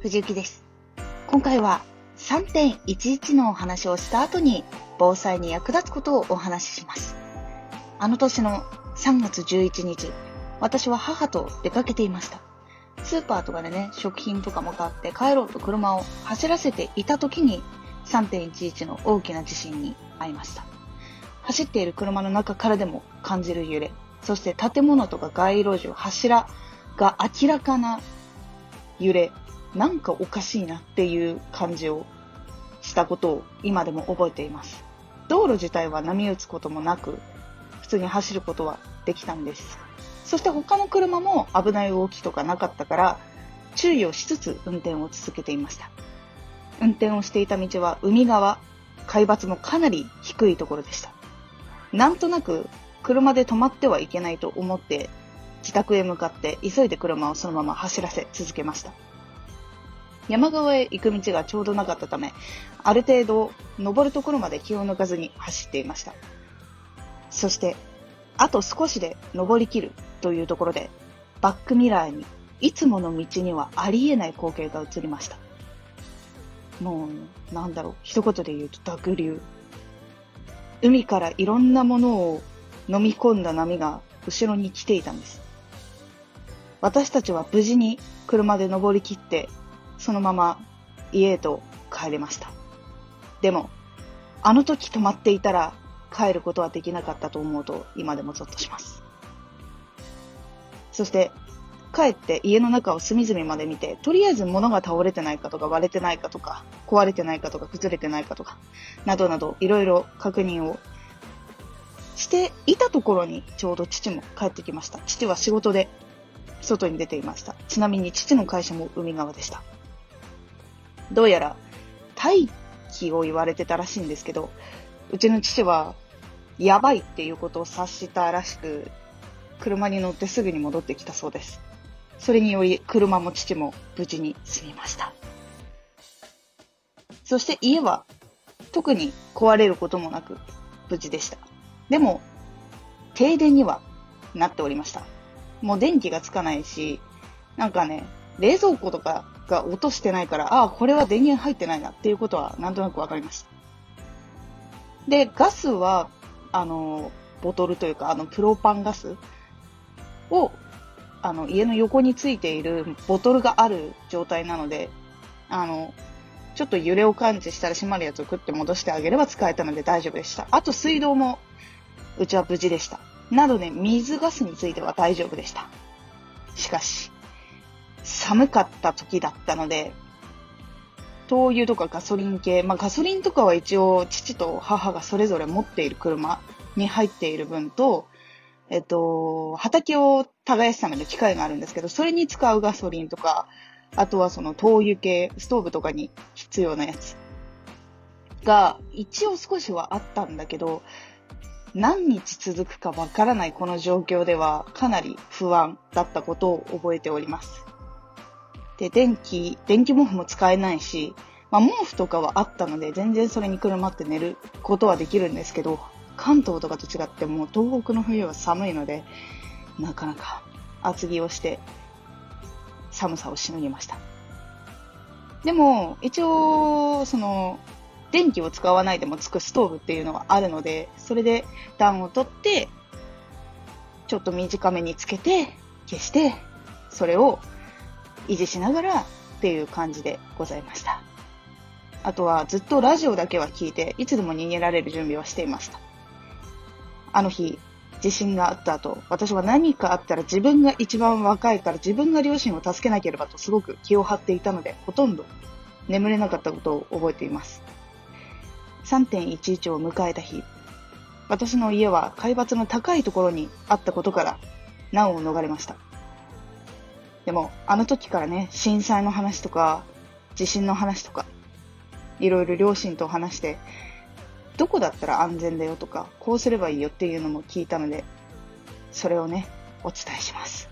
藤幸です。今回は3.11のお話をした後に防災に役立つことをお話しします。あの年の3月11日、私は母と出かけていました。スーパーとかでね、食品とかも買って帰ろうと車を走らせていた時に3.11の大きな地震に遭いました。走っている車の中からでも感じる揺れ、そして建物とか街路樹、柱が明らかな揺れ、なんかおかしいなっていう感じをしたことを今でも覚えています。道路自体は波打つこともなく、普通に走ることはできたんです。そして他の車も危ない動きとかなかったから、注意をしつつ運転を続けていました。運転をしていた道は海側、海抜もかなり低いところでした。なんとなく車で止まってはいけないと思って自宅へ向かって急いで車をそのまま走らせ続けました。山側へ行く道がちょうどなかったため、ある程度登るところまで気を抜かずに走っていました。そして、あと少しで登りきるというところで、バックミラーにいつもの道にはありえない光景が映りました。もう、なんだろう、一言で言うと濁流。海からいろんなものを飲み込んだ波が後ろに来ていたんです。私たちは無事に車で登り切って、そのまま家へと帰れました。でも、あの時止まっていたら帰ることはできなかったと思うと今でもゾッとします。そして、帰って家の中を隅々まで見て、とりあえず物が倒れてないかとか割れてないかとか、壊れてないかとか崩れてないかとか、などなどいろいろ確認をしていたところにちょうど父も帰ってきました。父は仕事で外に出ていました。ちなみに父の会社も海側でした。どうやら大気を言われてたらしいんですけど、うちの父はやばいっていうことを察したらしく、車に乗ってすぐに戻ってきたそうです。それにより車も父も無事に済みました。そして家は特に壊れることもなく無事でした。でも、停電にはなっておりました。もう電気がつかないし、なんかね、冷蔵庫とかが落としてないから、ああ、これは電源入ってないなっていうことはなんとなくわかりました。で、ガスは、あの、ボトルというか、あの、プロパンガスを、あの、家の横についているボトルがある状態なので、あの、ちょっと揺れを感知したら閉まるやつを食って戻してあげれば使えたので大丈夫でした。あと水道も、うちは無事でした。なので、水ガスについては大丈夫でした。しかし、寒かった時だったので、灯油とかガソリン系、まあガソリンとかは一応父と母がそれぞれ持っている車に入っている分と、えっと、畑を耕すための機械があるんですけど、それに使うガソリンとか、あとはその灯油系、ストーブとかに必要なやつが一応少しはあったんだけど、何日続くかわからないこの状況ではかなり不安だったことを覚えております。で、電気、電気毛布も使えないし、まあ、毛布とかはあったので全然それにくるまって寝ることはできるんですけど、関東とかと違ってもう東北の冬は寒いので、なかなか厚着をして寒さをしのぎました。でも、一応、その、電気を使わないでもつくストーブっていうのはあるので、それで暖を取って、ちょっと短めにつけて、消して、それを維持しながらっていう感じでございました。あとはずっとラジオだけは聞いて、いつでも逃げられる準備はしていました。あの日、地震があった後、私は何かあったら自分が一番若いから自分が両親を助けなければとすごく気を張っていたので、ほとんど眠れなかったことを覚えています。3.11を迎えた日、私の家は海抜の高いところにあったことから難を逃れました。でも、あの時からね、震災の話とか、地震の話とか、いろいろ両親と話して、どこだったら安全だよとか、こうすればいいよっていうのも聞いたので、それをね、お伝えします。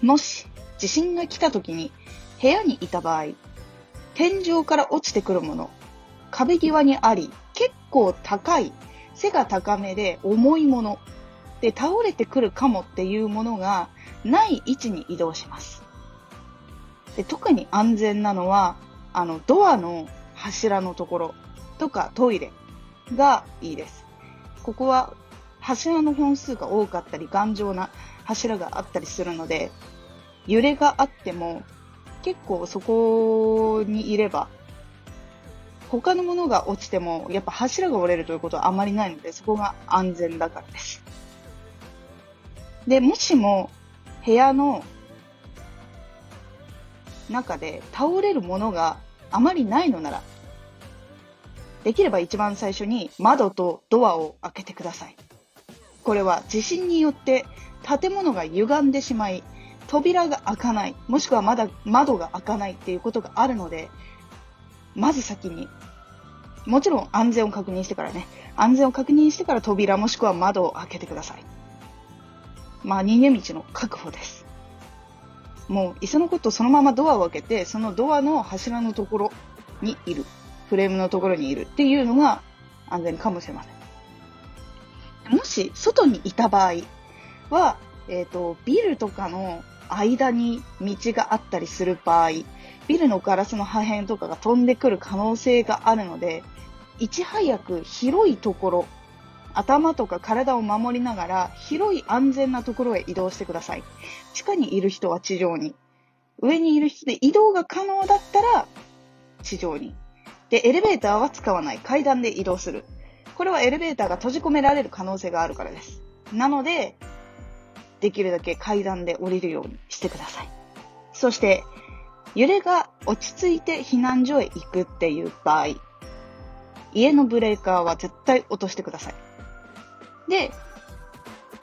もし、地震が来た時に部屋にいた場合、天井から落ちてくるもの、壁際にあり、結構高い、背が高めで重いもの、で倒れてくるかもっていうものがない位置に移動します。で特に安全なのは、あの、ドアの柱のところとかトイレがいいです。ここは柱の本数が多かったり、頑丈な柱があったりするので、揺れがあっても、結構そこにいれば、他のものが落ちても、やっぱ柱が折れるということはあまりないので、そこが安全だからです。で、もしも部屋の中で倒れるものがあまりないのなら、できれば一番最初に窓とドアを開けてください。これは地震によって建物が歪んでしまい、扉が開かない、もしくはまだ窓が開かないっていうことがあるので、まず先に、もちろん安全を確認してからね、安全を確認してから扉もしくは窓を開けてください。まあ逃げ道の確保です。もう、いっそのことそのままドアを開けて、そのドアの柱のところにいる。フレームのところにいるっていうのが安全かもしれません。もし、外にいた場合は、えっ、ー、と、ビルとかの間に道があったりする場合、ビルのガラスの破片とかが飛んでくる可能性があるので、いち早く広いところ、頭とか体を守りながら広い安全なところへ移動してください。地下にいる人は地上に。上にいる人で移動が可能だったら地上に。で、エレベーターは使わない。階段で移動する。これはエレベーターが閉じ込められる可能性があるからです。なので、できるだけ階段で降りるようにしてください。そして、揺れが落ち着いて避難所へ行くっていう場合、家のブレーカーは絶対落としてください。で、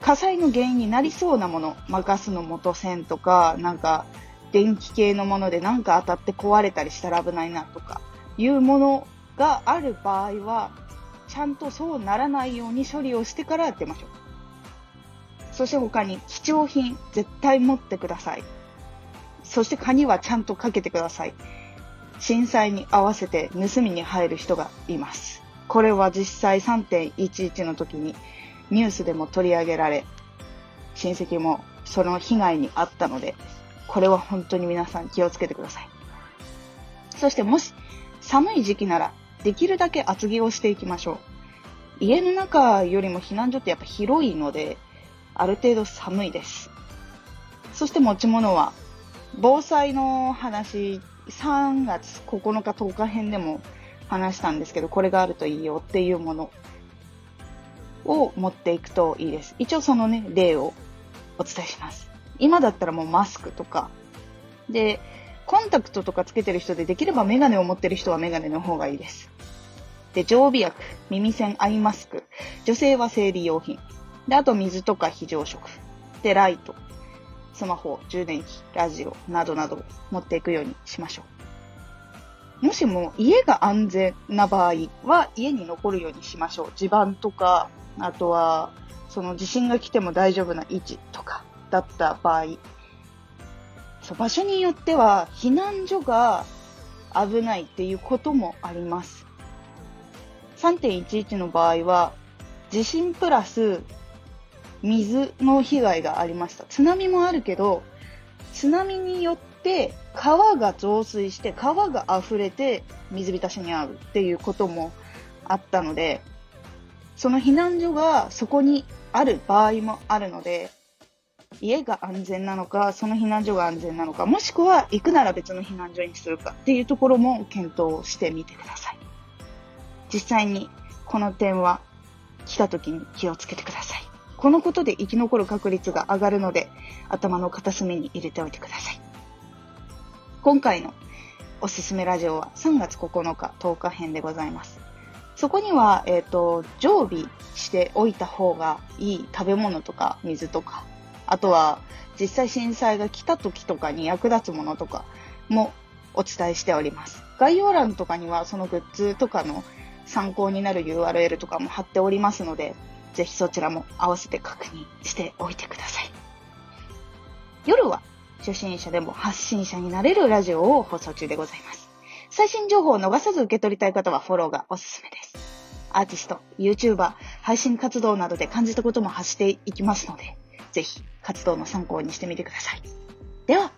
火災の原因になりそうなもの、まあ、ガスの元栓とか、なんか、電気系のものでなんか当たって壊れたりしたら危ないなとか、いうものがある場合は、ちゃんとそうならないように処理をしてから出ましょう。そして他に貴重品絶対持ってください。そして鍵はちゃんとかけてください。震災に合わせて盗みに入る人がいます。これは実際3.11の時にニュースでも取り上げられ、親戚もその被害に遭ったので、これは本当に皆さん気をつけてください。そしてもし寒い時期ならできるだけ厚着をしていきましょう。家の中よりも避難所ってやっぱ広いので、ある程度寒いです。そして持ち物は、防災の話、3月9日10日編でも話したんですけど、これがあるといいよっていうものを持っていくといいです。一応そのね、例をお伝えします。今だったらもうマスクとか、で、コンタクトとかつけてる人でできればメガネを持ってる人はメガネの方がいいです。で、常備薬、耳栓、アイマスク、女性は生理用品。で、あと水とか非常食。で、ライト、スマホ、充電器、ラジオなどなど持っていくようにしましょう。もしも家が安全な場合は家に残るようにしましょう。地盤とか、あとは、その地震が来ても大丈夫な位置とかだった場合、そう場所によっては避難所が危ないっていうこともあります。3.11の場合は地震プラス水の被害がありました。津波もあるけど、津波によって川が増水して川が溢れて水浸しに遭うっていうこともあったので、その避難所がそこにある場合もあるので、家が安全なのか、その避難所が安全なのか、もしくは行くなら別の避難所にするかっていうところも検討してみてください。実際にこの点は来た時に気をつけてください。このことで生き残る確率が上がるので、頭の片隅に入れておいてください。今回のおすすめラジオは3月9日10日編でございます。そこには、えっ、ー、と、常備しておいた方がいい食べ物とか水とか、あとは実際震災が来た時とかに役立つものとかもお伝えしております。概要欄とかにはそのグッズとかの参考になる URL とかも貼っておりますので、ぜひそちらも合わせて確認しておいてください。夜は初心者でも発信者になれるラジオを放送中でございます。最新情報を逃さず受け取りたい方はフォローがおすすめです。アーティスト、YouTuber、配信活動などで感じたことも発していきますので、ぜひ活動の参考にしてみてください。では、